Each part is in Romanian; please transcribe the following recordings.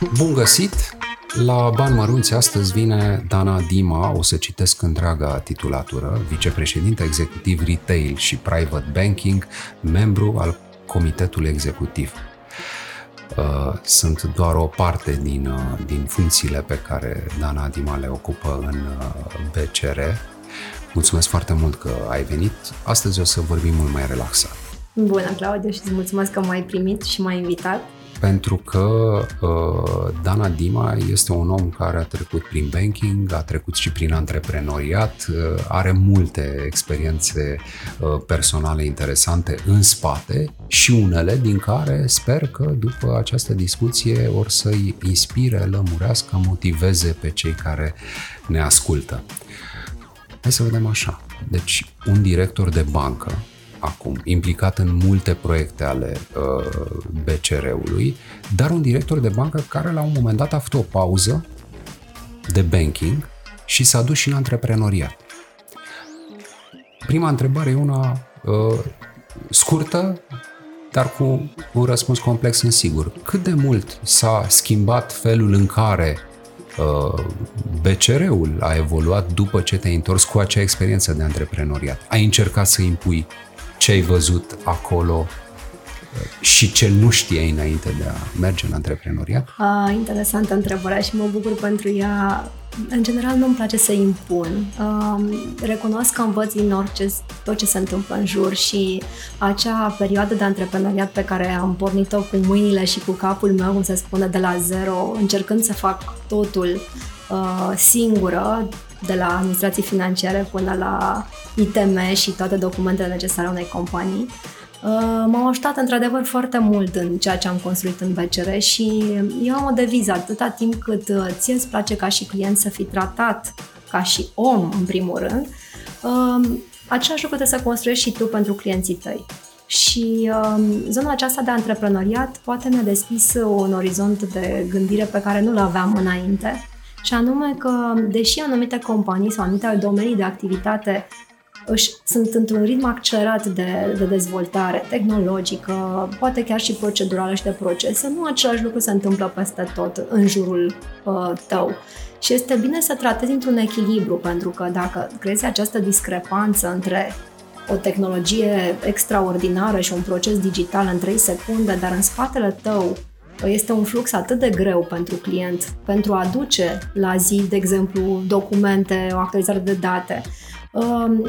Bun găsit! La Bani Mărunți astăzi vine Dana Dima, o să citesc întreaga titulatură, vicepreședinte executiv retail și private banking, membru al comitetului executiv. Uh, sunt doar o parte din, uh, din funcțiile pe care Dana Dima le ocupă în uh, BCR. Mulțumesc foarte mult că ai venit. Astăzi o să vorbim mult mai relaxat. Bună, Claudiu, și îți mulțumesc că m-ai primit și m-ai invitat pentru că uh, Dana Dima este un om care a trecut prin banking, a trecut și prin antreprenoriat, uh, are multe experiențe uh, personale interesante în spate și unele din care sper că după această discuție or să-i inspire, lămurească, motiveze pe cei care ne ascultă. Hai să vedem așa. Deci, un director de bancă acum, implicat în multe proiecte ale uh, BCR-ului, dar un director de bancă care la un moment dat a făcut o pauză de banking și s-a dus și în antreprenoriat. Prima întrebare e una uh, scurtă, dar cu un răspuns complex în sigur. Cât de mult s-a schimbat felul în care uh, BCR-ul a evoluat după ce te-ai întors cu acea experiență de antreprenoriat? Ai încercat să impui ce ai văzut acolo și ce nu știai înainte de a merge în antreprenoriat? Uh, interesantă întrebarea și mă bucur pentru ea. În general nu-mi place să impun. Uh, recunosc că învăț din orice, tot ce se întâmplă în jur și acea perioadă de antreprenoriat pe care am pornit-o cu mâinile și cu capul meu, cum se spune, de la zero, încercând să fac totul uh, singură, de la administrații financiare până la ITM și toate documentele necesare unei companii. Uh, m-au ajutat într-adevăr foarte mult în ceea ce am construit în BCR și eu am o deviză atâta timp cât uh, ție îți place ca și client să fii tratat ca și om în primul rând, uh, același lucru trebuie să construiești și tu pentru clienții tăi. Și um, zona aceasta de antreprenoriat poate mi-a deschis un orizont de gândire pe care nu-l aveam înainte și anume că, deși anumite companii sau anumite domenii de activitate își, sunt într-un ritm accelerat de, de dezvoltare tehnologică, poate chiar și procedurală și de procese, nu același lucru se întâmplă peste tot în jurul uh, tău. Și este bine să tratezi într-un echilibru, pentru că dacă crezi această discrepanță între o tehnologie extraordinară și un proces digital în 3 secunde, dar în spatele tău este un flux atât de greu pentru client, pentru a aduce la zi, de exemplu, documente, o actualizare de date. Um,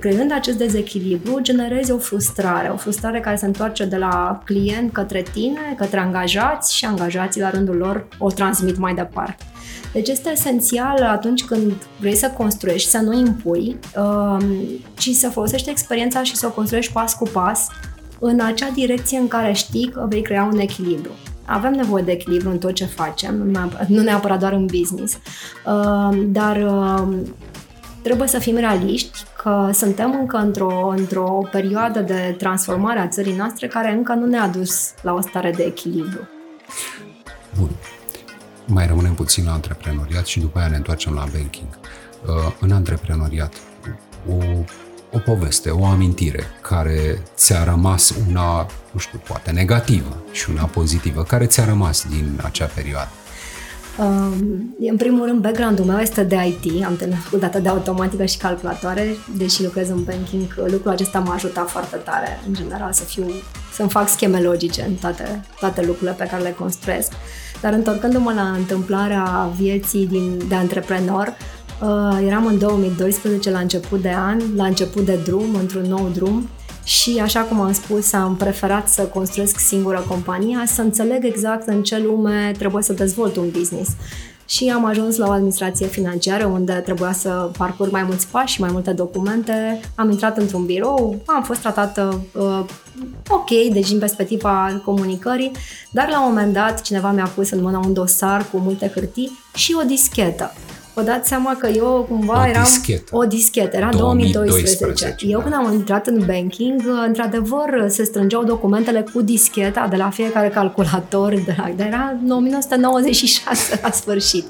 creând acest dezechilibru, generezi o frustrare, o frustrare care se întoarce de la client către tine, către angajați și angajații la rândul lor o transmit mai departe. Deci este esențial atunci când vrei să construiești, să nu impui, um, ci să folosești experiența și să o construiești pas cu pas în acea direcție în care știi că vei crea un echilibru avem nevoie de echilibru în tot ce facem, nu neapărat doar în business, uh, dar uh, trebuie să fim realiști că suntem încă într-o, într-o perioadă de transformare a țării noastre care încă nu ne-a dus la o stare de echilibru. Bun. Mai rămânem puțin la antreprenoriat și după aia ne întoarcem la banking. Uh, în antreprenoriat, o o poveste, o amintire care ți-a rămas una, nu știu, poate negativă și una pozitivă, care ți-a rămas din acea perioadă? Um, în primul rând, background-ul meu este de IT, am terminat cu data de automatică și calculatoare, deși lucrez în banking, lucrul acesta m-a ajutat foarte tare, în general, să fiu, să-mi fac scheme logice în toate, toate lucrurile pe care le construiesc. Dar întorcându-mă la întâmplarea vieții din, de antreprenor, Uh, eram în 2012 la început de an, la început de drum, într-un nou drum și așa cum am spus, am preferat să construiesc singură compania, să înțeleg exact în ce lume trebuie să dezvolt un business. Și am ajuns la o administrație financiară unde trebuia să parcurg mai mulți pași, mai multe documente. Am intrat într-un birou, am fost tratată uh, ok, deci din perspectiva comunicării, dar la un moment dat cineva mi-a pus în mână un dosar cu multe hârtii și o dischetă vă dați seama că eu cumva o eram... Dischetă. O dischetă. Era 2012. 2012 eu da. când am intrat în banking, într-adevăr se strângeau documentele cu discheta de la fiecare calculator, de la, de era în 1996 la sfârșit.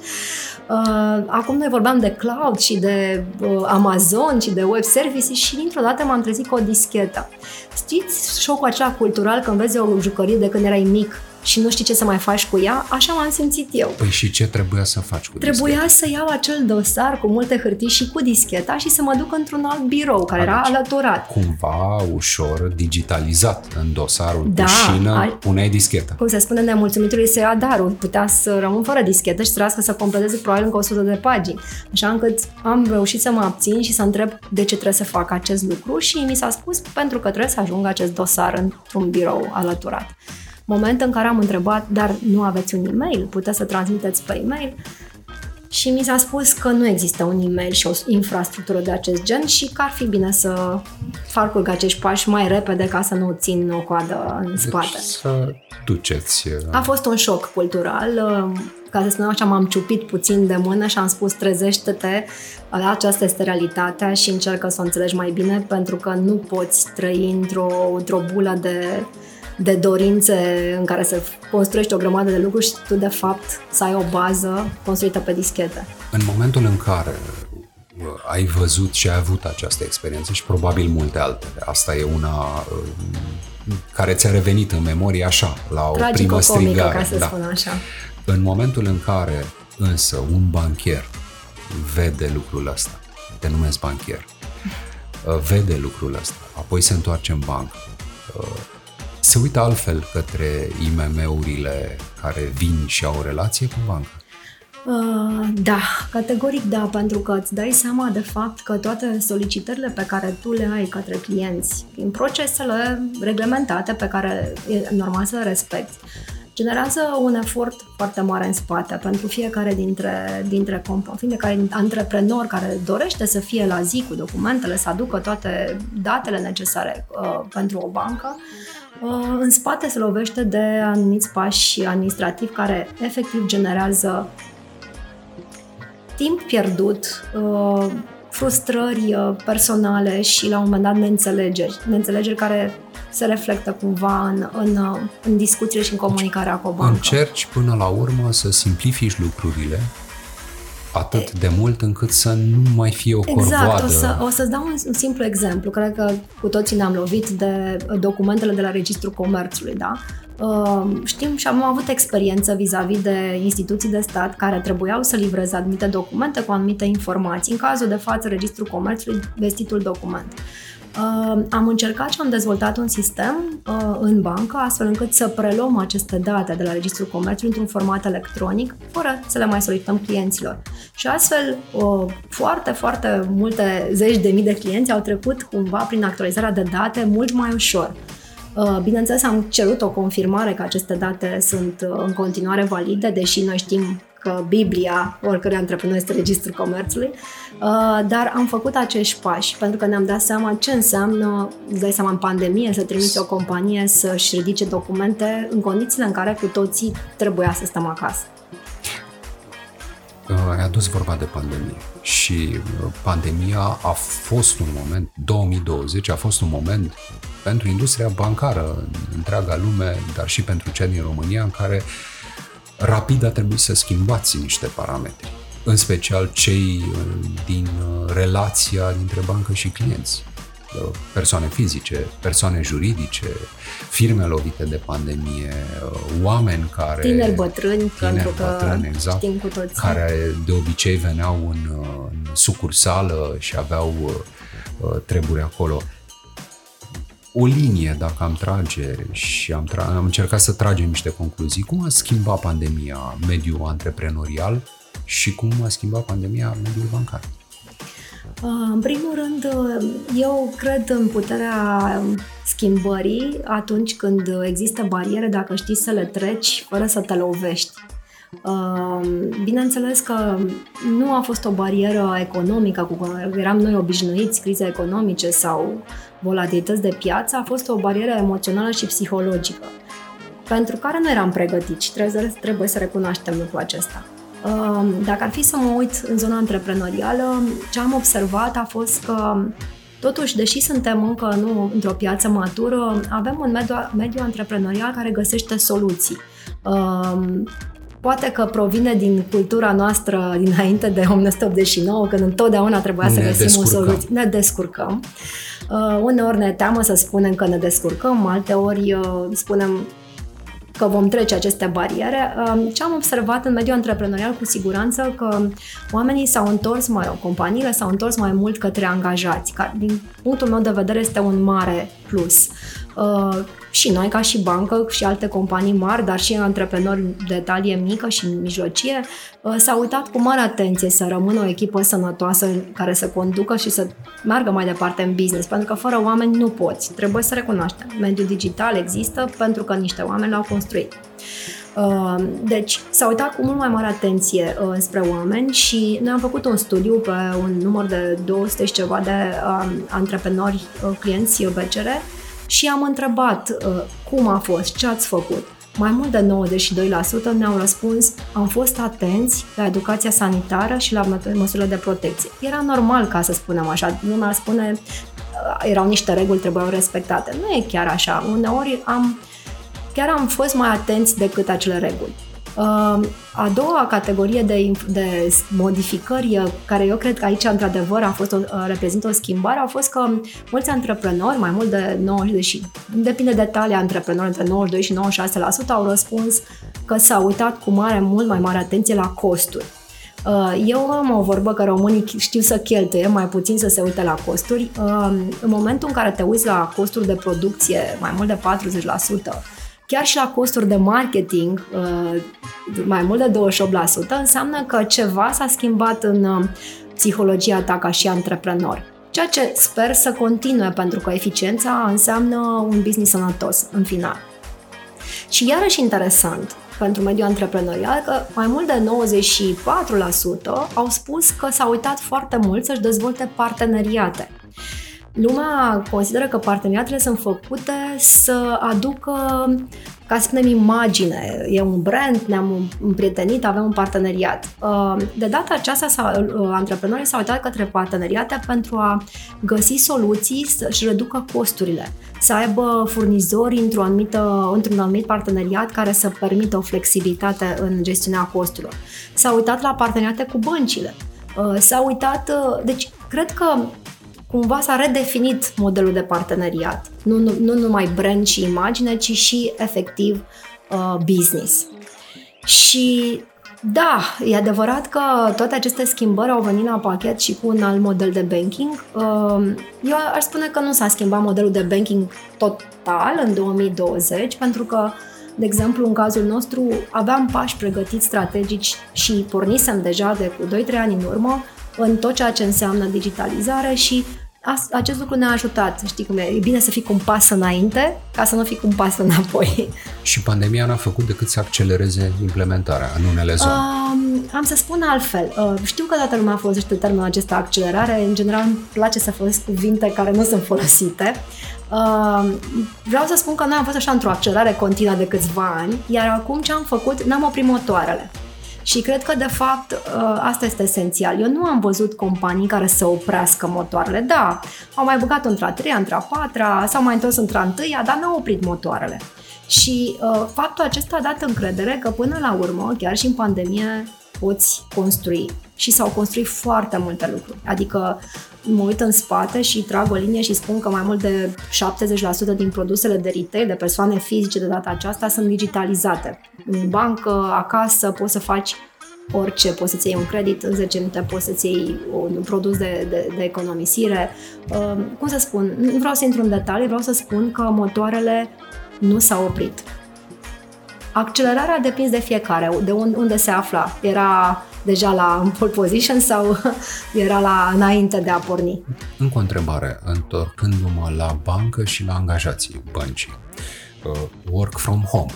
Uh, acum noi vorbeam de cloud și de uh, Amazon și de web services și dintr-o dată m-am trezit cu o dischetă. Știți șocul acela cultural când vezi o jucărie de când erai mic și nu știi ce să mai faci cu ea, așa m-am simțit eu. Păi și ce trebuia să faci cu Trebuia discheta? să iau acel dosar cu multe hârtii și cu discheta și să mă duc într-un alt birou care era Deci, alăturat. Cumva ușor digitalizat în dosarul Da, cu șină, ai- puneai discheta. Cum se spune, nemulțumitului să ia darul. Putea să rămân fără dischetă și trebuia să completeze probabil încă 100 de pagini. Așa încât am reușit să mă abțin și să întreb de ce trebuie să fac acest lucru și mi s-a spus pentru că trebuie să ajung acest dosar într-un birou alăturat. Moment în care am întrebat, dar nu aveți un e-mail? Puteți să transmiteți pe e-mail? Și mi s-a spus că nu există un e-mail și o infrastructură de acest gen și că ar fi bine să parcurg acești pași mai repede ca să nu țin o coadă în spate. Deci să duceți. uh, A fost un șoc cultural. uh, Ca să spunem așa, m-am ciupit puțin de mână și am spus trezește-te, aceasta este realitatea și încercă să o înțelegi mai bine pentru că nu poți trăi într-o, într-o bulă de, de dorințe în care să construiești o grămadă de lucruri și tu de fapt să ai o bază construită pe dischete. În momentul în care uh, ai văzut și ai avut această experiență și probabil multe altele, asta e una uh, care ți-a revenit în memorie așa, la o primă Tragico-comică, strigare. ca să da. spun așa. În momentul în care însă un bancher vede lucrul ăsta, te numesc bancher, uh, vede lucrul ăsta, apoi se întoarce în bancă, uh, se uită altfel către IMM-urile care vin și au o relație cu banca. Uh, da, categoric da, pentru că îți dai seama de fapt că toate solicitările pe care tu le ai către clienți, prin procesele reglementate pe care e normal să le respecti, generează un efort foarte mare în spate pentru fiecare dintre, dintre comp- fiecare antreprenor care dorește să fie la zi cu documentele, să aducă toate datele necesare uh, pentru o bancă, uh, în spate se lovește de anumiți pași administrativi care efectiv generează timp pierdut, uh, frustrări uh, personale și la un moment dat neînțelegeri. Neînțelegeri care se reflectă cumva în, în, uh, în discuțiile și în comunicarea cu o bancă. Încerci până la urmă să simplifici lucrurile atât de mult încât să nu mai fie o Exact, corvoadă. o, să, o să-ți dau un, un simplu exemplu. Cred că cu toții ne-am lovit de documentele de la Registrul Comerțului, da? Uh, știm și am avut experiență vis-a-vis de instituții de stat care trebuiau să livreze anumite documente cu anumite informații. În cazul de față, Registrul Comerțului, vestitul document. Uh, am încercat și am dezvoltat un sistem uh, în bancă astfel încât să preluăm aceste date de la Registrul Comerțului într-un format electronic, fără să le mai solicităm clienților. Și astfel, uh, foarte, foarte multe zeci de mii de clienți au trecut cumva prin actualizarea de date mult mai ușor. Uh, Bineînțeles, am cerut o confirmare că aceste date sunt uh, în continuare valide, deși noi știm că Biblia oricărui antreprenor este registrul comerțului, uh, dar am făcut acești pași pentru că ne-am dat seama ce înseamnă, îți dai seama, în pandemie să trimiți o companie să-și ridice documente în condițiile în care cu toții trebuia să stăm acasă. Uh, ai adus vorba de pandemie și uh, pandemia a fost un moment, 2020 a fost un moment pentru industria bancară în întreaga lume, dar și pentru cea din România, în care rapid a trebuit să schimbați niște parametri, în special cei uh, din uh, relația dintre bancă și clienți uh, persoane fizice, persoane juridice, firme lovite de pandemie, uh, oameni care... Tineri bătrâni, pentru că bătrâni, exact, știm cu toții. care de obicei veneau în, uh, în sucursală și aveau uh, uh, treburi acolo. O linie, dacă am trage și am, tra- am încercat să tragem niște concluzii, cum a schimbat pandemia mediul antreprenorial și cum a schimbat pandemia mediul bancar? Uh, În primul rând, uh, eu cred în puterea schimbării atunci când există bariere, dacă știi să le treci fără să te lovești. Uh, Bineînțeles că nu a fost o barieră economică cu care eram noi obișnuiți, crize economice sau volatilități de piață, a fost o barieră emoțională și psihologică pentru care nu eram pregătiți și trebuie, trebuie să recunoaștem lucrul acesta. Dacă ar fi să mă uit în zona antreprenorială, ce am observat a fost că Totuși, deși suntem încă nu într-o piață matură, avem un mediu, mediu antreprenorial care găsește soluții. Poate că provine din cultura noastră dinainte de 1989, când întotdeauna trebuia să Ne găsim descurcăm. o soluție. Ne descurcăm. Uh, uneori ne teamă să spunem că ne descurcăm, alteori uh, spunem că vom trece aceste bariere. Um, ce am observat în mediul antreprenorial cu siguranță că oamenii s-au întors, mai rog, companiile s-au întors mai mult către angajați, care din punctul meu de vedere este un mare plus. Uh, și noi ca și bancă și alte companii mari, dar și antreprenori de talie mică și mijlocie, uh, s-au uitat cu mare atenție să rămână o echipă sănătoasă care să conducă și să meargă mai departe în business, pentru că fără oameni nu poți. Trebuie să recunoaștem. Mediul digital există pentru că niște oameni l-au construit. Uh, deci s-a uitat cu mult mai mare atenție uh, spre oameni și noi am făcut un studiu pe un număr de 200 și ceva de um, antreprenori, clienți BCR și am întrebat uh, cum a fost, ce ați făcut. Mai mult de 92% ne-au răspuns am fost atenți la educația sanitară și la măsurile de protecție. Era normal ca să spunem așa, lumea spune uh, erau niște reguli, trebuiau respectate. Nu e chiar așa. Uneori am, chiar am fost mai atenți decât acele reguli. A doua categorie de, de modificări, uh, care eu cred că aici, într-adevăr, a fost o, uh, reprezintă o schimbare, a fost că mulți antreprenori, mai mult de 90 și depinde de talia antreprenori, între 92 și 96%, au răspuns că s-au uitat cu mare, mult mai mare atenție la costuri. Uh, eu am o vorbă că românii știu să cheltuie, mai puțin să se uite la costuri. În momentul în care te uiți la costuri de producție, mai mult de 40%, chiar și la costuri de marketing, uh, mai mult de 28%, înseamnă că ceva s-a schimbat în uh, psihologia ta ca și antreprenor. Ceea ce sper să continue, pentru că eficiența înseamnă un business sănătos în final. Și iarăși interesant pentru mediul antreprenorial că mai mult de 94% au spus că s-au uitat foarte mult să-și dezvolte parteneriate. Lumea consideră că parteneriatele sunt făcute să aducă, ca să spunem, imagine. E un brand, ne-am împrietenit, avem un parteneriat. Uh, de data aceasta, uh, antreprenorii s-au uitat către parteneriate pentru a găsi soluții să-și reducă costurile, să aibă furnizori într-o anumită, într-un anumit parteneriat care să permită o flexibilitate în gestiunea costurilor. S-au uitat la parteneriate cu băncile. Uh, s-au uitat, deci cred că cumva s-a redefinit modelul de parteneriat. Nu, nu, nu numai brand și imagine, ci și efectiv uh, business. Și da, e adevărat că toate aceste schimbări au venit la pachet și cu un alt model de banking. Uh, eu aș spune că nu s-a schimbat modelul de banking total în 2020, pentru că de exemplu, în cazul nostru, aveam pași pregătiți strategici și pornisem deja de cu 2-3 ani în urmă în tot ceea ce înseamnă digitalizare și acest lucru ne-a ajutat. Știi cum e? E bine să fii cu un pas înainte ca să nu fii cu un pas înapoi. Și pandemia n-a făcut decât să accelereze implementarea în unele zone. Uh, am să spun altfel. Uh, știu că toată lumea folosește termenul acesta accelerare. În general îmi place să folosesc cuvinte care nu sunt folosite. Uh, vreau să spun că noi am fost așa într-o accelerare continuă de câțiva ani, iar acum ce am făcut, n-am oprit motoarele. Și cred că, de fapt, ă, asta este esențial. Eu nu am văzut companii care să oprească motoarele. Da, au mai băgat într-a treia, într-a patra, s-au mai întors într-a întâia, dar n-au oprit motoarele. Și uh, faptul acesta a dat încredere că până la urmă, chiar și în pandemie, poți construi. Și s-au construit foarte multe lucruri. Adică mă uit în spate și trag o linie și spun că mai mult de 70% din produsele de retail, de persoane fizice de data aceasta, sunt digitalizate. În bancă, acasă, poți să faci orice, poți să-ți iei un credit, în 10 minute poți să-ți iei un produs de, de, de economisire. Uh, cum să spun, nu vreau să intru în detalii, vreau să spun că motoarele nu s-au oprit. Accelerarea depinde de fiecare, de unde se afla. Era deja la pole position sau era la înainte de a porni? Încă o întrebare, întorcându-mă la bancă și la angajații băncii. Uh, work from home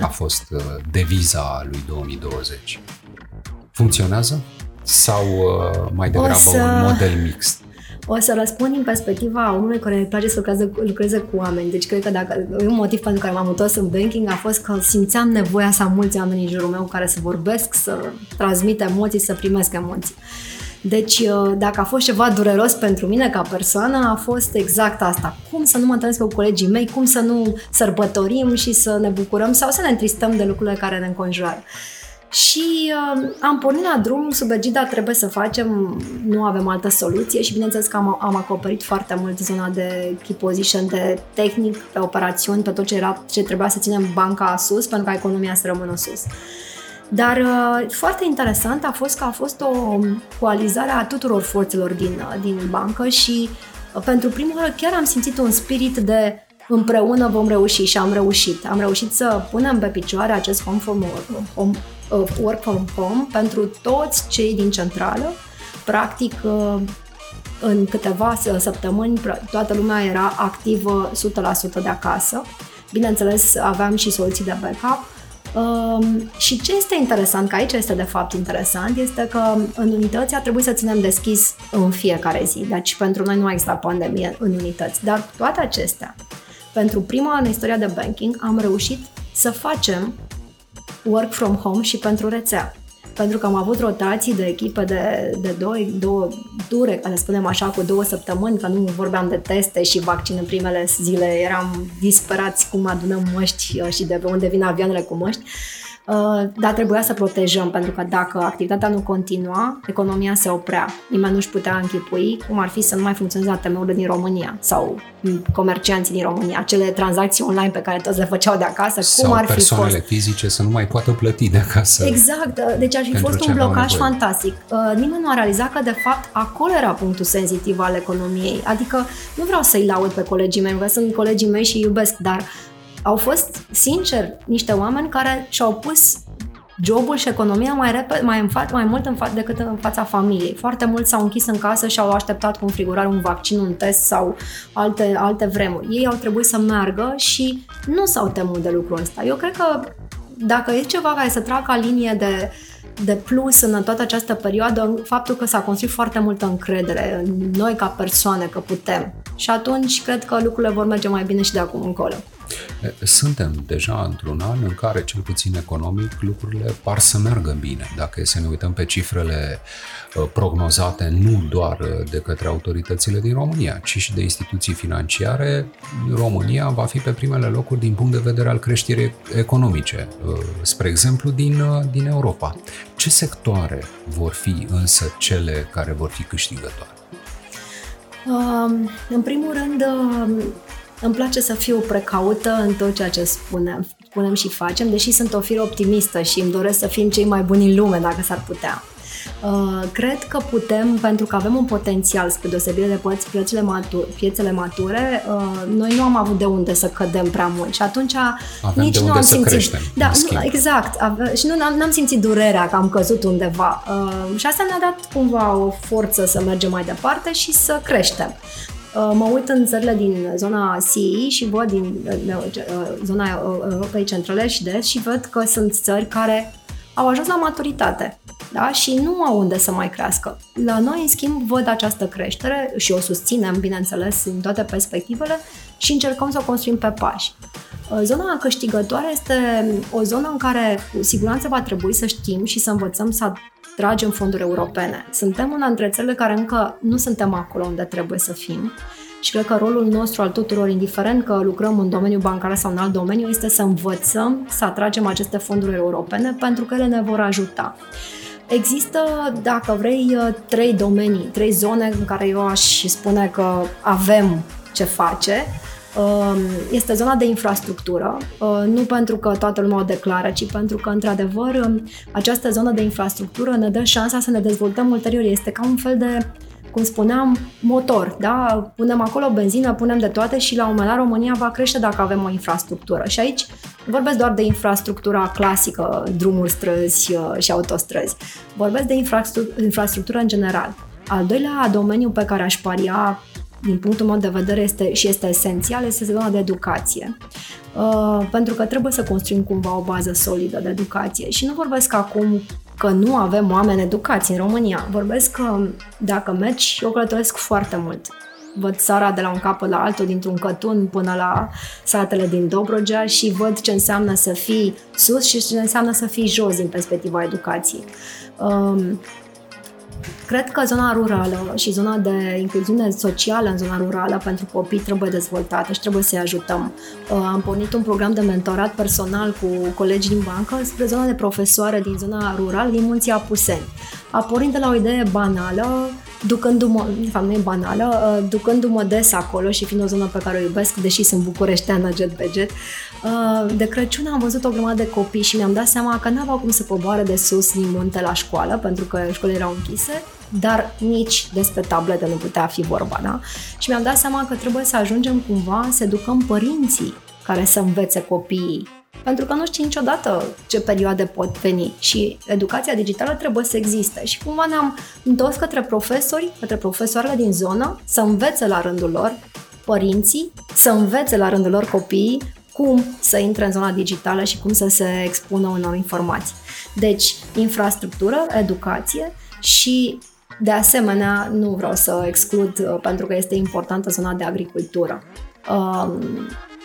a fost uh, deviza lui 2020. Funcționează? Sau uh, mai degrabă să... un model mixt? O să răspund din perspectiva omului care îi place să lucreze, lucreze cu oameni. Deci cred că dacă un motiv pentru care m-am întors în banking a fost că simțeam nevoia să am mulți oameni în jurul meu care să vorbesc, să transmit emoții, să primesc emoții. Deci, uh, dacă a fost ceva dureros pentru mine ca persoană, a fost exact asta. Cum să nu mă întâlnesc cu colegii mei, cum să nu sărbătorim și să ne bucurăm sau să ne întristăm de lucrurile care ne înconjoară. Și uh, am pornit la drum sub egida trebuie să facem, nu avem altă soluție și bineînțeles că am, am acoperit foarte mult zona de key position, de tehnic, pe operațiuni, pe tot ce, era, ce trebuia să ținem banca sus pentru ca economia să rămână sus. Dar uh, foarte interesant a fost că a fost o coalizare a tuturor forțelor din, uh, din bancă și uh, pentru prima oară chiar am simțit un spirit de împreună vom reuși și am reușit. Am reușit să punem pe picioare acest home from work, home, uh, work from home pentru toți cei din centrală. Practic, uh, în câteva săptămâni, toată lumea era activă 100% de acasă. Bineînțeles, aveam și soluții de backup. Um, și ce este interesant, că aici este de fapt interesant, este că în unități a trebuit să ținem deschis în fiecare zi. Deci pentru noi nu a existat pandemie în unități. Dar toate acestea pentru prima în istoria de banking am reușit să facem work from home și pentru rețea. Pentru că am avut rotații de echipe de, de două, două dure, ca să spunem așa, cu două săptămâni, că nu vorbeam de teste și vaccin în primele zile, eram disperați cum adunăm măști uh, și de pe unde vin avioanele cu măști. Uh, dar trebuia să protejăm, pentru că dacă activitatea nu continua, economia se oprea. Nimeni nu-și putea închipui cum ar fi să nu mai funcționeze ATM-urile din România sau comercianții din România, acele tranzacții online pe care toți le făceau de acasă, sau cum ar fi persoanele fost? fizice să nu mai poată plăti de acasă. Exact, uh, deci ar fi fost un blocaj fantastic. Uh, nimeni nu a realizat că de fapt acolo era punctul sensitiv al economiei. Adică nu vreau să-i laud pe colegii mei, că sunt colegii mei și iubesc, dar au fost, sincer, niște oameni care și-au pus jobul și economia mai, repede, mai, în fa- mai mult în fa- decât în fața familiei. Foarte mulți s-au închis în casă și au așteptat cu un frigurar un vaccin, un test sau alte, alte vremuri. Ei au trebuit să meargă și nu s-au temut de lucrul ăsta. Eu cred că dacă e ceva care să tragă linie de, de plus în toată această perioadă, faptul că s-a construit foarte multă încredere în noi ca persoane, că putem. Și atunci cred că lucrurile vor merge mai bine și de acum încolo. Suntem deja într-un an în care, cel puțin economic, lucrurile par să meargă bine. Dacă e să ne uităm pe cifrele uh, prognozate nu doar uh, de către autoritățile din România, ci și de instituții financiare, România va fi pe primele locuri din punct de vedere al creșterii economice, uh, spre exemplu din, din Europa. Ce sectoare vor fi însă cele care vor fi câștigătoare? Um, în primul rând, îmi place să fiu precaută în tot ceea ce spunem, spunem și facem, deși sunt o fire optimistă și îmi doresc să fim cei mai buni în lume, dacă s-ar putea. Uh, cred că putem, pentru că avem un potențial spre deosebire de piețele, mature, piețele mature, uh, noi nu am avut de unde să cădem prea mult și atunci avem nici nu am simțit. Creștem, da, nu, exact. Ave, și nu am, am simțit durerea că am căzut undeva. Uh, și asta ne-a dat cumva o forță să mergem mai departe și să creștem. Uh, mă uit în țările din zona CE și văd din uh, uh, zona Europei Centrale și de și văd că sunt țări care au ajuns la maturitate da? și nu au unde să mai crească. La noi, în schimb, văd această creștere și o susținem, bineînțeles, în toate perspectivele și încercăm să o construim pe pași. Zona câștigătoare este o zonă în care cu siguranță va trebui să știm și să învățăm să tragem fonduri europene. Suntem una dintre țările care încă nu suntem acolo unde trebuie să fim și cred că rolul nostru al tuturor, indiferent că lucrăm în domeniul bancar sau în alt domeniu, este să învățăm să atragem aceste fonduri europene pentru că ele ne vor ajuta. Există, dacă vrei, trei domenii, trei zone în care eu aș spune că avem ce face. Um, este zona de infrastructură, uh, nu pentru că toată lumea o declară, ci pentru că, într-adevăr, um, această zonă de infrastructură ne dă șansa să ne dezvoltăm ulterior. Este ca un fel de cum spuneam, motor, da? Punem acolo benzină, punem de toate și la un moment dat România va crește dacă avem o infrastructură. Și aici vorbesc doar de infrastructura clasică, drumuri, străzi uh, și autostrăzi. Vorbesc de infrastructură în general. Al doilea domeniu pe care aș paria din punctul meu de vedere, este, și este esențial, este zona de educație. Uh, pentru că trebuie să construim cumva o bază solidă de educație. Și nu vorbesc acum că nu avem oameni educați în România. Vorbesc că dacă mergi, eu călătoresc foarte mult. Văd țara de la un capăt la altul, dintr-un cătun până la satele din Dobrogea și văd ce înseamnă să fii sus și ce înseamnă să fii jos din perspectiva educației. Um, Cred că zona rurală și zona de incluziune socială în zona rurală pentru copii trebuie dezvoltată și trebuie să-i ajutăm. Uh, am pornit un program de mentorat personal cu colegi din bancă spre zona de profesoare din zona rurală din Munții Apuseni. A pornit de la o idee banală, ducându-mă, de fapt nu e banală, uh, ducându-mă des acolo și fiind o zonă pe care o iubesc, deși sunt bucureșteană jet pe jet, uh, de Crăciun am văzut o grămadă de copii și mi-am dat seama că n-aveau cum să poboare de sus din munte la școală, pentru că școlile erau închise, dar nici despre tablete nu putea fi vorba, da? Și mi-am dat seama că trebuie să ajungem cumva să educăm părinții care să învețe copiii pentru că nu știi niciodată ce perioade pot veni și educația digitală trebuie să existe. Și cumva ne-am întors către profesori, către profesoarele din zonă, să învețe la rândul lor părinții, să învețe la rândul lor copiii cum să intre în zona digitală și cum să se expună unor informații. Deci, infrastructură, educație și de asemenea, nu vreau să exclud uh, pentru că este importantă zona de agricultură. Um,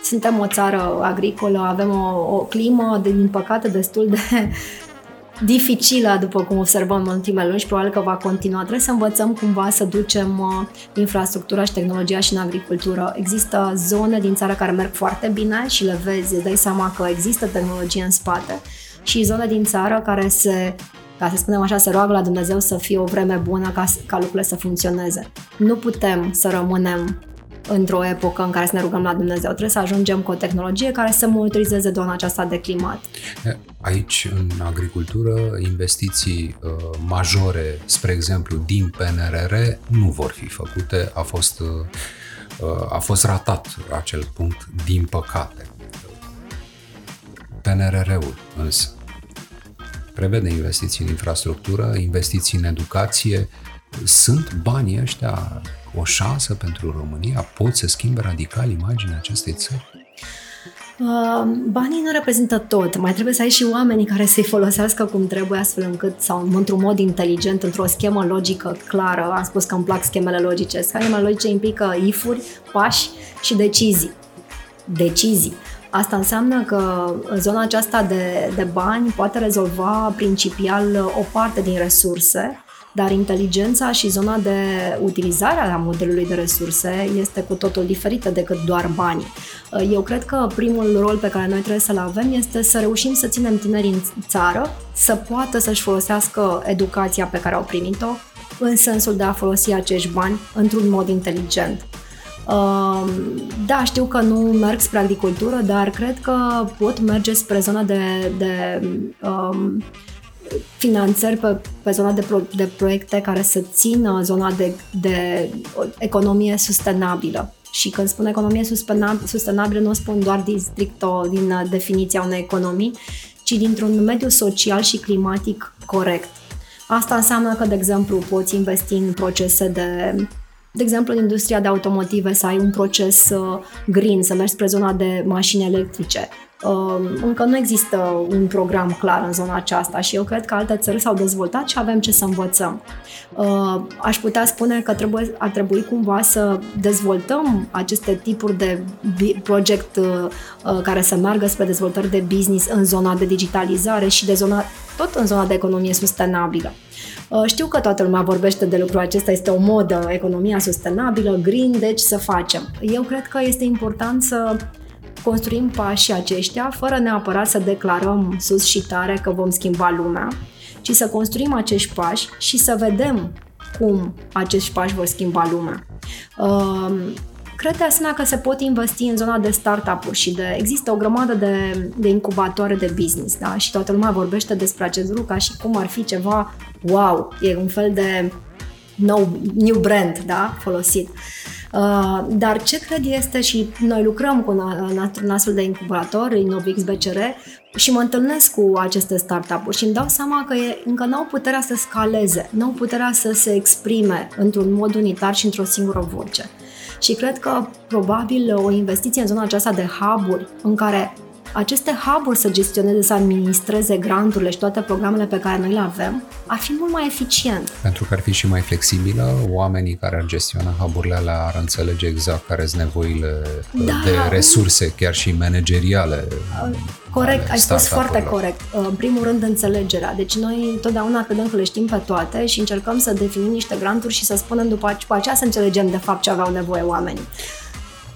suntem o țară agricolă, avem o, o climă, de, din păcate, destul de dificilă, după cum observăm în ultimele luni și probabil că va continua. Trebuie să învățăm cumva să ducem uh, infrastructura și tehnologia și în agricultură. Există zone din țară care merg foarte bine și le vezi, îți dai seama că există tehnologie în spate și zone din țară care se ca să spunem așa, se roagă la Dumnezeu să fie o vreme bună ca, ca lucrurile să funcționeze. Nu putem să rămânem într-o epocă în care să ne rugăm la Dumnezeu. Trebuie să ajungem cu o tehnologie care să monitorizeze zona aceasta de climat. Aici, în agricultură, investiții uh, majore, spre exemplu, din PNRR, nu vor fi făcute. A fost, uh, uh, a fost ratat acel punct, din păcate. PNRR-ul, însă, prevede investiții în infrastructură, investiții în educație. Sunt banii ăștia o șansă pentru România? Pot să schimbe radical imaginea acestei țări? Uh, banii nu reprezintă tot. Mai trebuie să ai și oamenii care să-i folosească cum trebuie, astfel încât, sau într-un mod inteligent, într-o schemă logică clară. Am spus că îmi plac schemele logice. Schemele logice implică ifuri, pași și decizii. Decizii. Asta înseamnă că zona aceasta de, de bani poate rezolva principial o parte din resurse, dar inteligența și zona de utilizare a modelului de resurse este cu totul diferită decât doar banii. Eu cred că primul rol pe care noi trebuie să-l avem este să reușim să ținem tinerii în țară, să poată să-și folosească educația pe care au primit-o, în sensul de a folosi acești bani într-un mod inteligent. Da, știu că nu merg spre agricultură, dar cred că pot merge spre zona de, de um, finanțări pe, pe zona de, pro, de proiecte care să țină zona de, de economie sustenabilă. Și când spun economie sustenabilă, nu spun doar din stricto din definiția unei economii, ci dintr-un mediu social și climatic corect. Asta înseamnă că, de exemplu, poți investi în procese de de exemplu, în industria de automotive, să ai un proces uh, green, să mergi spre zona de mașini electrice. Um, încă nu există un program clar în zona aceasta și eu cred că alte țări s-au dezvoltat și avem ce să învățăm. Uh, aș putea spune că trebuie, ar trebui cumva să dezvoltăm aceste tipuri de proiect uh, care să meargă spre dezvoltări de business în zona de digitalizare și de zona, tot în zona de economie sustenabilă. Uh, știu că toată lumea vorbește de lucrul acesta, este o modă, economia sustenabilă, green, deci să facem. Eu cred că este important să construim pașii aceștia fără neapărat să declarăm sus și tare că vom schimba lumea, ci să construim acești pași și să vedem cum acești pași vor schimba lumea. Uh, Cred de asemenea că se pot investi în zona de startup-uri și de, există o grămadă de, de incubatoare de business, da? Și toată lumea vorbește despre acest lucru ca și cum ar fi ceva wow, e un fel de nou, new brand, da? Folosit. Uh, dar ce cred este și noi lucrăm cu un astfel de incubator, Innovix BCR, și mă întâlnesc cu aceste startup-uri și îmi dau seama că e, încă nu au puterea să scaleze, nu au puterea să se exprime într-un mod unitar și într-o singură voce. Și cred că probabil o investiție în zona aceasta de hub în care aceste hub-uri să gestioneze, să administreze granturile și toate programele pe care noi le avem, ar fi mult mai eficient. Pentru că ar fi și mai flexibilă, oamenii care ar gestiona hub-urile alea ar înțelege exact care sunt nevoile da. de resurse, chiar și manageriale. Corect, ai spus foarte corect. În primul rând, înțelegerea. Deci noi întotdeauna credem că le știm pe toate și încercăm să definim niște granturi și să spunem după, după aceea să înțelegem de fapt ce aveau nevoie oamenii.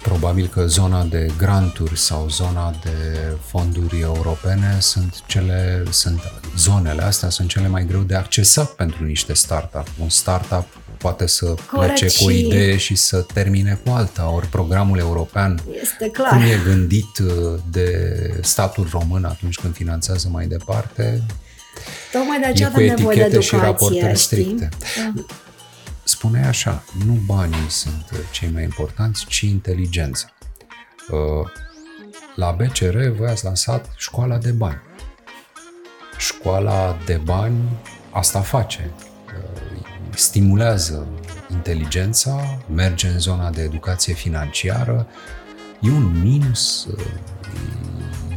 Probabil că zona de granturi sau zona de fonduri europene sunt cele, sunt zonele astea sunt cele mai greu de accesat pentru niște startup. Un startup poate să Corect plece cu o idee și să termine cu alta. Ori programul european, este clar. cum e gândit uh, de statul român atunci când finanțează mai departe, Tocmai de aceea avem nevoie de educație, și raportări stricte. Da. Spune așa, nu banii sunt cei mai importanți, ci inteligența. Uh, la BCR voi ați lansat școala de bani. Școala de bani asta face. Uh, stimulează inteligența, merge în zona de educație financiară. E un minus uh,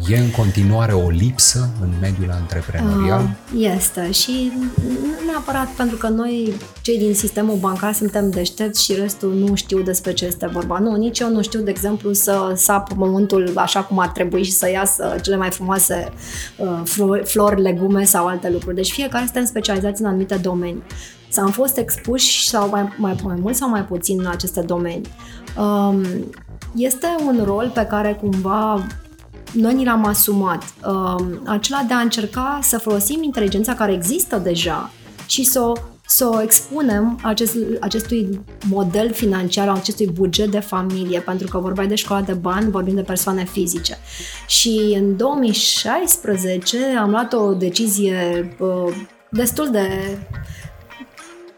E în continuare o lipsă în mediul antreprenorial? Uh, este și nu neapărat pentru că noi, cei din sistemul bancar, suntem deștepți și restul nu știu despre ce este vorba. Nu, nici eu nu știu, de exemplu, să sap pământul așa cum ar trebui și să iasă cele mai frumoase uh, flori, legume sau alte lucruri. Deci fiecare suntem specializați în anumite domenii. Să am fost expuși sau mai, mai, mai mult sau mai puțin în aceste domenii. Um, este un rol pe care cumva noi ni l-am asumat. Uh, acela de a încerca să folosim inteligența care există deja și să o să o expunem acest, acestui model financiar, acestui buget de familie, pentru că vorbai de școala de bani, vorbim de persoane fizice. Și în 2016 am luat o decizie uh, destul de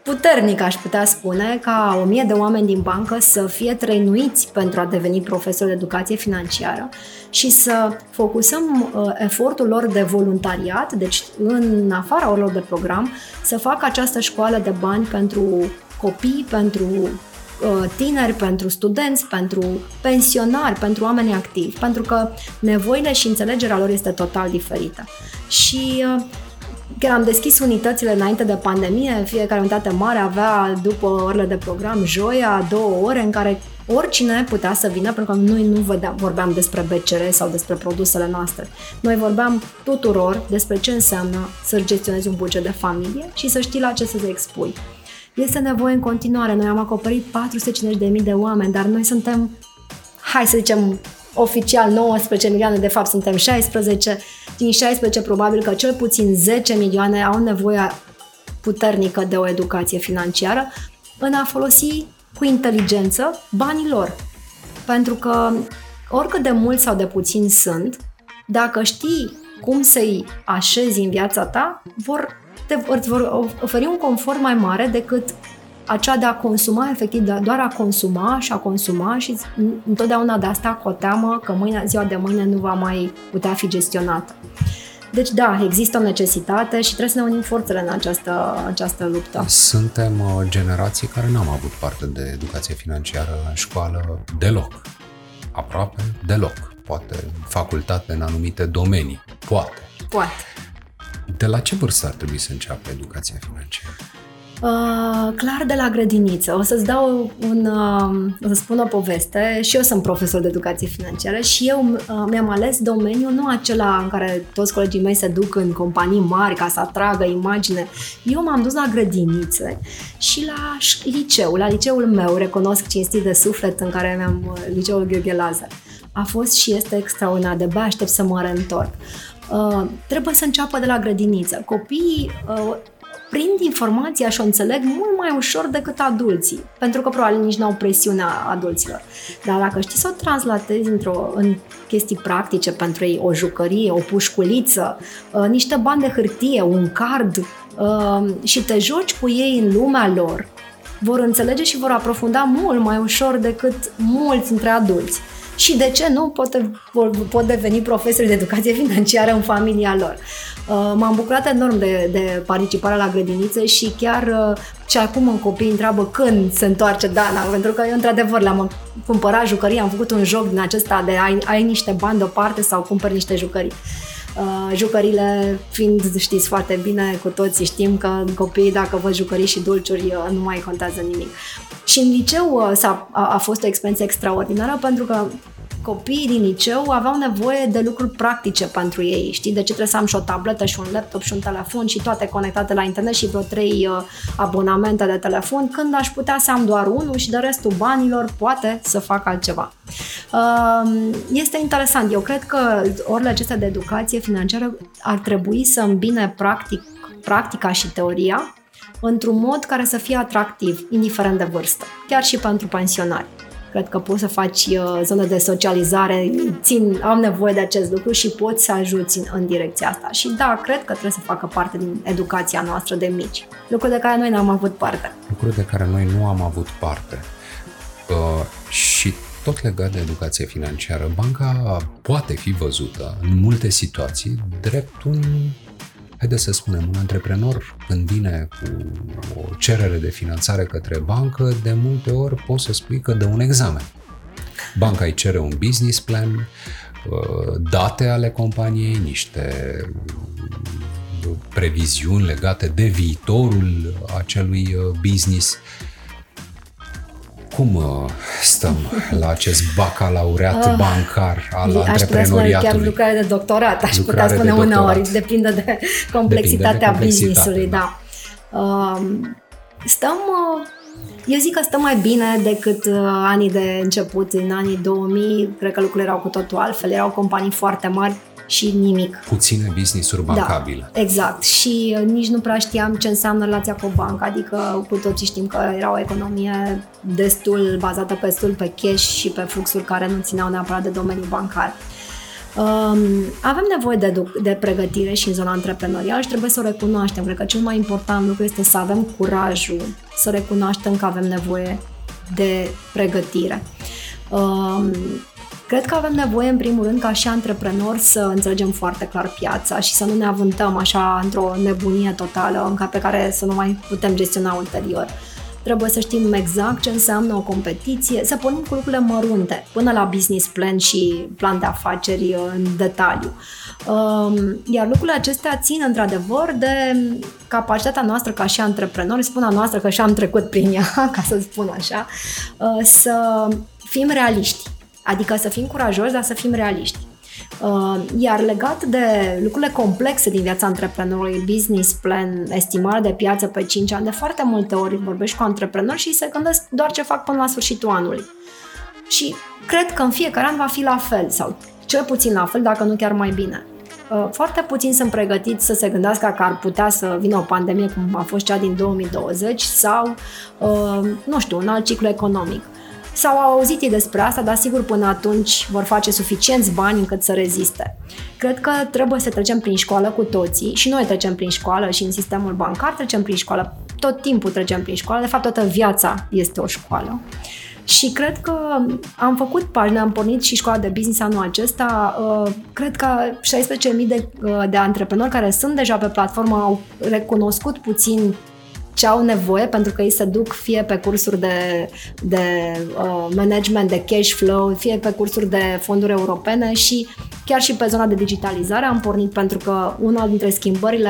puternic, aș putea spune, ca o mie de oameni din bancă să fie trăinuiți pentru a deveni profesori de educație financiară și să focusăm uh, efortul lor de voluntariat, deci în afara orilor de program, să facă această școală de bani pentru copii, pentru uh, tineri, pentru studenți, pentru pensionari, pentru oameni activi, pentru că nevoile și înțelegerea lor este total diferită. Și uh, Chiar am deschis unitățile înainte de pandemie, fiecare unitate mare avea, după orele de program, joia, două ore în care oricine putea să vină, pentru că noi nu vedeam, vorbeam despre BCR sau despre produsele noastre. Noi vorbeam tuturor despre ce înseamnă să gestionezi un buget de familie și să știi la ce să te expui. Este nevoie în continuare. Noi am acoperit 450.000 de oameni, dar noi suntem, hai să zicem, oficial 19 milioane, de fapt suntem 16. Din 16 probabil că cel puțin 10 milioane au nevoie puternică de o educație financiară în a folosi cu inteligență banii lor. Pentru că oricât de mult sau de puțin sunt, dacă știi cum să-i așezi în viața ta, vor, te, îți vor oferi un confort mai mare decât acea de a consuma, efectiv, de doar a consuma și a consuma și întotdeauna de asta cu o teamă că mâine, ziua de mâine nu va mai putea fi gestionată. Deci da, există o necesitate și trebuie să ne unim forțele în această, această luptă. Suntem o generație care n-am avut parte de educație financiară în școală deloc. Aproape deloc. Poate facultate în anumite domenii. Poate. Poate. De la ce vârstă ar trebui să înceapă educația financiară? Uh, clar de la grădiniță. O să-ți dau un, uh, o să spun o poveste și eu sunt profesor de educație financiară și eu uh, mi-am ales domeniul nu acela în care toți colegii mei se duc în companii mari ca să atragă imagine. Eu m-am dus la grădinițe și la liceu, la liceul meu, recunosc cinstit de suflet în care mi-am uh, liceul Gheorghe Lazar. A fost și este extraordinar, de aștept să mă reîntorc. Uh, trebuie să înceapă de la grădiniță. Copiii uh, prind informația și o înțeleg mult mai ușor decât adulții, pentru că probabil nici nu au presiunea adulților. Dar dacă știi să o translatezi într-o, în chestii practice pentru ei, o jucărie, o pușculiță, uh, niște bani de hârtie, un card uh, și te joci cu ei în lumea lor, vor înțelege și vor aprofunda mult mai ușor decât mulți dintre adulți. Și de ce nu pot, pot deveni profesori de educație financiară în familia lor. Uh, m-am bucurat enorm de, de participarea la grădinițe și chiar uh, și acum în copii întreabă când se întoarce Dana, pentru că eu într-adevăr le-am cumpărat jucării, am făcut un joc din acesta de ai, ai niște bani deoparte sau cumpări niște jucării. Uh, jucările fiind, știți foarte bine, cu toții știm că copiii dacă văd jucăriți și dulciuri uh, nu mai contează nimic. Și în liceu uh, a a, a fost o experiență extraordinară pentru că copiii din liceu aveau nevoie de lucruri practice pentru ei. Știi, de ce trebuie să am și o tabletă și un laptop și un telefon și toate conectate la internet și vreo trei uh, abonamente de telefon, când aș putea să am doar unul și de restul banilor poate să fac altceva. Uh, este interesant. Eu cred că orele acestea de educație financiară ar trebui să îmbine practic, practica și teoria într-un mod care să fie atractiv, indiferent de vârstă, chiar și pentru pensionari. Cred că poți să faci uh, zone de socializare, țin, am nevoie de acest lucru și poți să ajuți în, în direcția asta. Și da, cred că trebuie să facă parte din educația noastră de mici. Lucruri de care noi n-am avut parte. Lucruri de care noi nu am avut parte. Uh, și tot legat de educație financiară, banca poate fi văzută în multe situații drept un haideți să spunem, un antreprenor când vine cu o cerere de finanțare către bancă, de multe ori poți să spui că dă un examen. Banca îi cere un business plan, uh, date ale companiei, niște uh, previziuni legate de viitorul acelui uh, business cum uh, stăm la acest bacalaureat uh, bancar al aș antreprenoriatului? Aș chiar lucrare de doctorat, aș lucrare putea spune uneori, depinde de complexitatea depinde de business-ului, da. da. Uh, stăm, uh, eu zic că stăm mai bine decât uh, anii de început, în anii 2000, cred că lucrurile erau cu totul altfel, erau companii foarte mari, și nimic. Puține business-uri da, bancabile. Da, exact. Și uh, nici nu prea știam ce înseamnă relația cu o bancă, adică cu toții știm că era o economie destul bazată pe destul pe cash și pe fluxuri care nu țineau neapărat de domeniul bancar. Um, avem nevoie de, de pregătire și în zona antreprenorială și trebuie să o recunoaștem. Cred că cel mai important lucru este să avem curajul să recunoaștem că avem nevoie de pregătire. Um, Cred că avem nevoie, în primul rând, ca și antreprenori să înțelegem foarte clar piața și să nu ne avântăm așa într-o nebunie totală în pe care să nu mai putem gestiona ulterior. Trebuie să știm exact ce înseamnă o competiție, să punem cu lucrurile mărunte, până la business plan și plan de afaceri în detaliu. Um, iar lucrurile acestea țin într-adevăr de capacitatea noastră ca și antreprenori, spun a noastră că și am trecut prin ea, ca să spun așa, uh, să fim realiști Adică să fim curajoși, dar să fim realiști. Uh, iar legat de lucrurile complexe din viața antreprenorului, business plan, estimare de piață pe 5 ani, de foarte multe ori vorbești cu antreprenori și se gândesc doar ce fac până la sfârșitul anului. Și cred că în fiecare an va fi la fel sau cel puțin la fel, dacă nu chiar mai bine. Uh, foarte puțin sunt pregătiți să se gândească că ar putea să vină o pandemie cum a fost cea din 2020 sau, uh, nu știu, un alt ciclu economic. Sau au auzit ei despre asta, dar sigur până atunci vor face suficienți bani încât să reziste. Cred că trebuie să trecem prin școală cu toții și noi trecem prin școală și în sistemul bancar trecem prin școală. Tot timpul trecem prin școală, de fapt toată viața este o școală. Și cred că am făcut pagina, am pornit și școala de business anul acesta. Uh, cred că 16.000 de, uh, de antreprenori care sunt deja pe platformă au recunoscut puțin ce au nevoie, pentru că ei se duc fie pe cursuri de, de uh, management, de cash flow, fie pe cursuri de fonduri europene și chiar și pe zona de digitalizare am pornit pentru că una dintre schimbările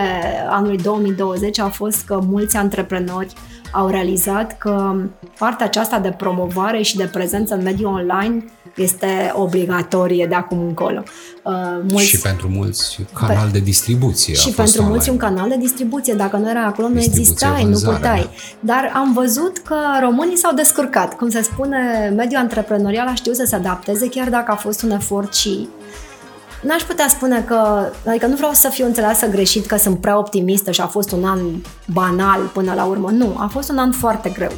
anului 2020 a fost că mulți antreprenori au realizat că partea aceasta de promovare și de prezență în mediul online este obligatorie de acum încolo. Uh, mulți, și pentru mulți canal de distribuție. Și pentru online. mulți un canal de distribuție. Dacă nu era acolo, nu existai, vânzare, nu puteai. Da. Dar am văzut că românii s-au descurcat. Cum se spune, mediul antreprenorial a știut să se adapteze, chiar dacă a fost un efort și N-aș putea spune că, adică nu vreau să fiu înțeleasă greșit că sunt prea optimistă și a fost un an banal până la urmă. Nu, a fost un an foarte greu.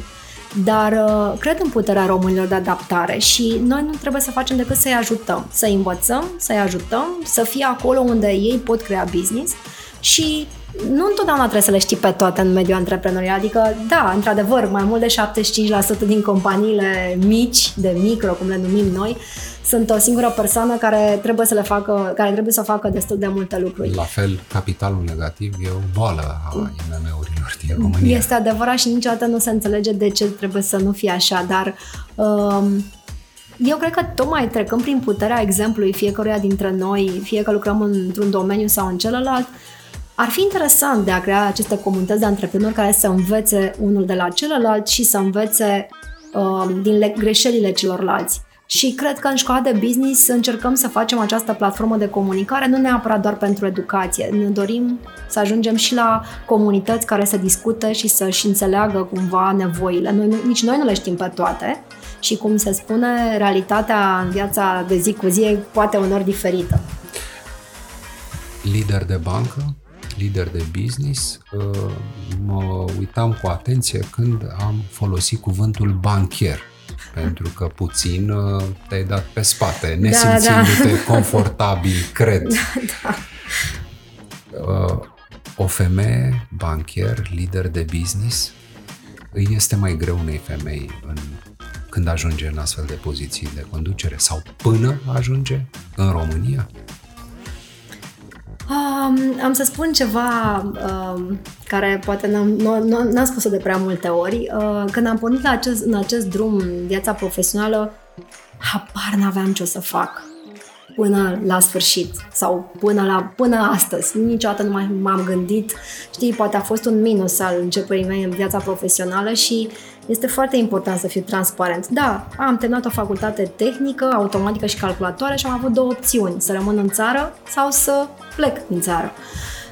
Dar uh, cred în puterea românilor de adaptare și noi nu trebuie să facem decât să-i ajutăm, să-i învățăm, să-i ajutăm, să fie acolo unde ei pot crea business și nu întotdeauna trebuie să le știi pe toate în mediul antreprenorial. Adică, da, într-adevăr, mai mult de 75% din companiile mici, de micro, cum le numim noi, sunt o singură persoană care trebuie să le facă, care trebuie să facă destul de multe lucruri. La fel, capitalul negativ e o boală a IMM-urilor din România. Este adevărat și niciodată nu se înțelege de ce trebuie să nu fie așa, dar um, eu cred că tocmai trecând prin puterea exemplului fiecăruia dintre noi, fie că lucrăm într-un domeniu sau în celălalt, ar fi interesant de a crea aceste comunități de antreprenori care să învețe unul de la celălalt și să învețe uh, din greșelile celorlalți. Și cred că în școala de business încercăm să facem această platformă de comunicare, nu neapărat doar pentru educație. Ne dorim să ajungem și la comunități care să discute și să-și înțeleagă cumva nevoile. Noi, nici noi nu le știm pe toate și, cum se spune, realitatea în viața de zi cu zi e poate unor diferită. Lider de bancă, lider de business, uh, mă uitam cu atenție când am folosit cuvântul banchier pentru că puțin uh, te-ai dat pe spate, da, nesimțindu-te da, da. confortabil, cred. Da, da. O femeie, banchier, lider de business, îi este mai greu unei femei în, când ajunge în astfel de poziții de conducere sau până ajunge în România? Um, am să spun ceva um, care poate n-am, n- n-am spus-o de prea multe ori. Uh, când am pornit la acest, în acest drum, viața profesională, habar n-aveam ce o să fac până la sfârșit sau până, la, până astăzi. Niciodată nu mai m-am gândit. Știi, poate a fost un minus al începerii mei în viața profesională și este foarte important să fiu transparent. Da, am terminat o facultate tehnică, automatică și calculatoare și am avut două opțiuni, să rămân în țară sau să plec din țară.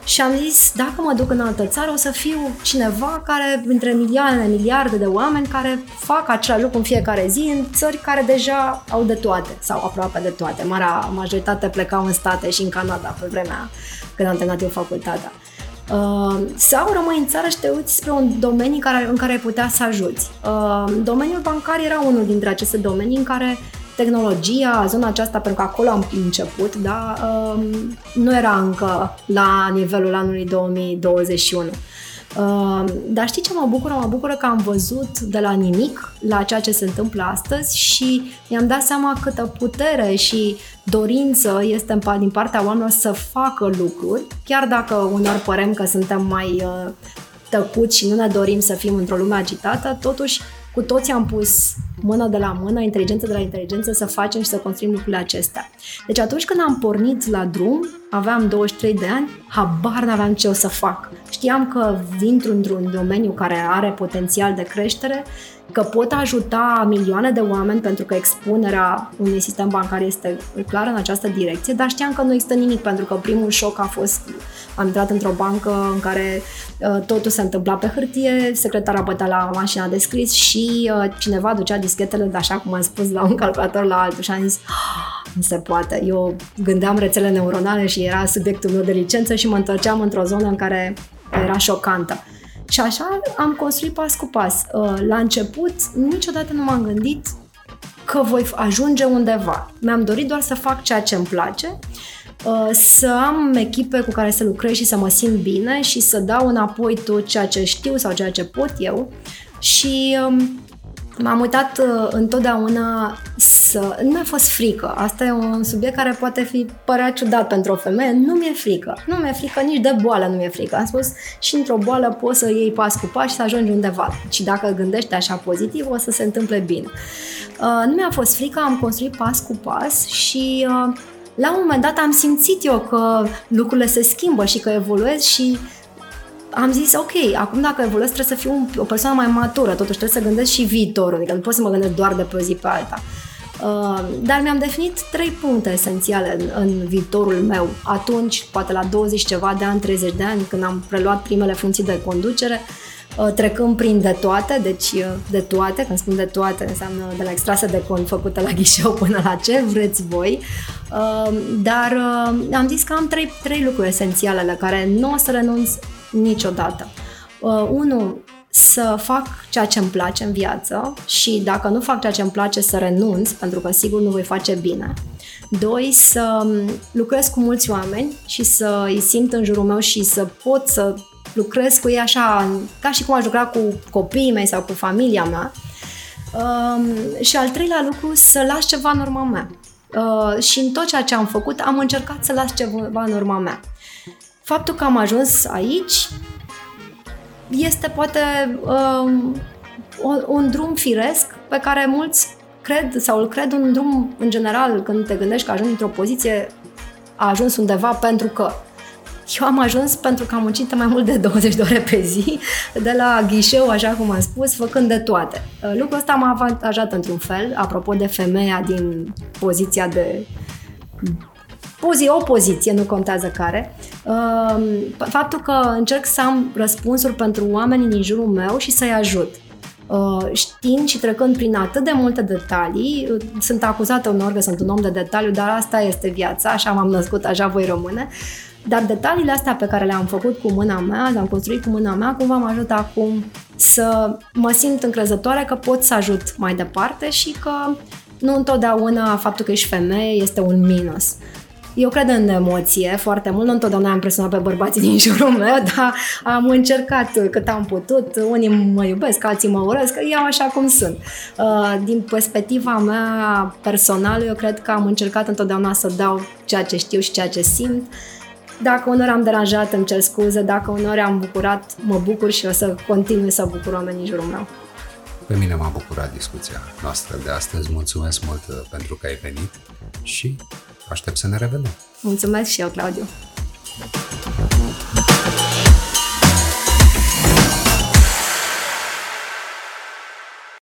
Și am zis, dacă mă duc în altă țară, o să fiu cineva care, între milioane, miliarde de oameni care fac același lucru în fiecare zi în țări care deja au de toate, sau aproape de toate. Marea majoritate plecau în state și în Canada pe vremea când am terminat eu facultatea. Uh, sau rămâi în țară și te uiți spre un domeniu care, în care ai putea să ajuți. Uh, domeniul bancar era unul dintre aceste domenii în care tehnologia, zona aceasta, pentru că acolo am început, da, um, nu era încă la nivelul anului 2021. Um, dar știi ce mă bucură? Mă bucură că am văzut de la nimic la ceea ce se întâmplă astăzi și mi-am dat seama câtă putere și dorință este din partea oamenilor să facă lucruri, chiar dacă unor părem că suntem mai uh, tăcuți și nu ne dorim să fim într-o lume agitată, totuși cu toți am pus mână de la mână, inteligență de la inteligență să facem și să construim lucrurile acestea. Deci atunci când am pornit la drum, aveam 23 de ani, habar n-aveam ce o să fac. Știam că vin într-un domeniu care are potențial de creștere, că pot ajuta milioane de oameni pentru că expunerea unui sistem bancar este clară în această direcție, dar știam că nu există nimic pentru că primul șoc a fost am intrat într-o bancă în care uh, totul se întâmpla pe hârtie, secretara bătea la mașina de scris și uh, cineva ducea dischetele, de așa cum am spus, la un calculator la altul și am zis ah, nu se poate. Eu gândeam rețele neuronale și era subiectul meu de licență și mă întorceam într-o zonă în care era șocantă. Și așa am construit pas cu pas. Uh, la început, niciodată nu m-am gândit că voi ajunge undeva. Mi-am dorit doar să fac ceea ce îmi place, uh, să am echipe cu care să lucrez și să mă simt bine și să dau înapoi tot ceea ce știu sau ceea ce pot eu. Și um, m-am uitat uh, întotdeauna să... Nu mi-a fost frică. Asta e un subiect care poate fi părea ciudat pentru o femeie. Nu mi-e frică. Nu mi-e frică nici de boală, nu mi-e frică. Am spus și într-o boală poți să iei pas cu pas și să ajungi undeva. Și dacă gândești așa pozitiv, o să se întâmple bine. Uh, nu mi-a fost frică, am construit pas cu pas și uh, la un moment dat am simțit eu că lucrurile se schimbă și că evoluez și am zis, ok, acum dacă evoluez trebuie să fiu un, o persoană mai matură, totuși trebuie să gândesc și viitorul, adică nu pot să mă gândesc doar de pe o zi pe alta. Uh, dar mi-am definit trei puncte esențiale în, în viitorul meu. Atunci, poate la 20 ceva de ani, 30 de ani, când am preluat primele funcții de conducere, uh, trecând prin de toate, deci uh, de toate, când spun de toate, înseamnă de la extrase de cont făcută la ghișeu până la ce vreți voi. Uh, dar uh, am zis că am trei, trei lucruri esențiale la care nu o să renunț niciodată. Uh, unu, să fac ceea ce îmi place în viață și dacă nu fac ceea ce îmi place să renunț, pentru că sigur nu voi face bine. Doi, să lucrez cu mulți oameni și să îi simt în jurul meu și să pot să lucrez cu ei așa, ca și cum aș lucra cu copiii mei sau cu familia mea. Um, și al treilea lucru, să las ceva în urma mea. Uh, și în tot ceea ce am făcut, am încercat să las ceva în urma mea. Faptul că am ajuns aici este poate um, un drum firesc pe care mulți cred sau îl cred un drum în general când te gândești că ajungi într-o poziție a ajuns undeva pentru că eu am ajuns pentru că am muncit mai mult de 20 de ore pe zi, de la ghișeu, așa cum am spus, făcând de toate. Lucrul ăsta m-a avantajat într-un fel, apropo de femeia din poziția de pozi, o poziție, nu contează care. Faptul că încerc să am răspunsuri pentru oamenii din jurul meu și să-i ajut. Uh, știind și trecând prin atât de multe detalii, uh, sunt acuzată unor că sunt un om de detaliu, dar asta este viața, așa m-am născut, așa voi rămâne. Dar detaliile astea pe care le-am făcut cu mâna mea, le-am construit cu mâna mea, cumva mă ajută acum să mă simt încrezătoare că pot să ajut mai departe și că nu întotdeauna faptul că ești femeie este un minus. Eu cred în emoție foarte mult, nu întotdeauna am impresionat pe bărbații din jurul meu, dar am încercat cât am putut. Unii mă iubesc, alții mă urăsc, iau așa cum sunt. Uh, din perspectiva mea personală, eu cred că am încercat întotdeauna să dau ceea ce știu și ceea ce simt. Dacă unor am deranjat, îmi cer scuze, dacă unor am bucurat, mă bucur și o să continui să bucur oamenii în jurul meu. Pe mine m-a bucurat discuția noastră de astăzi. Mulțumesc mult uh, pentru că ai venit și Aștept să ne revedem. Mulțumesc și eu, Claudiu.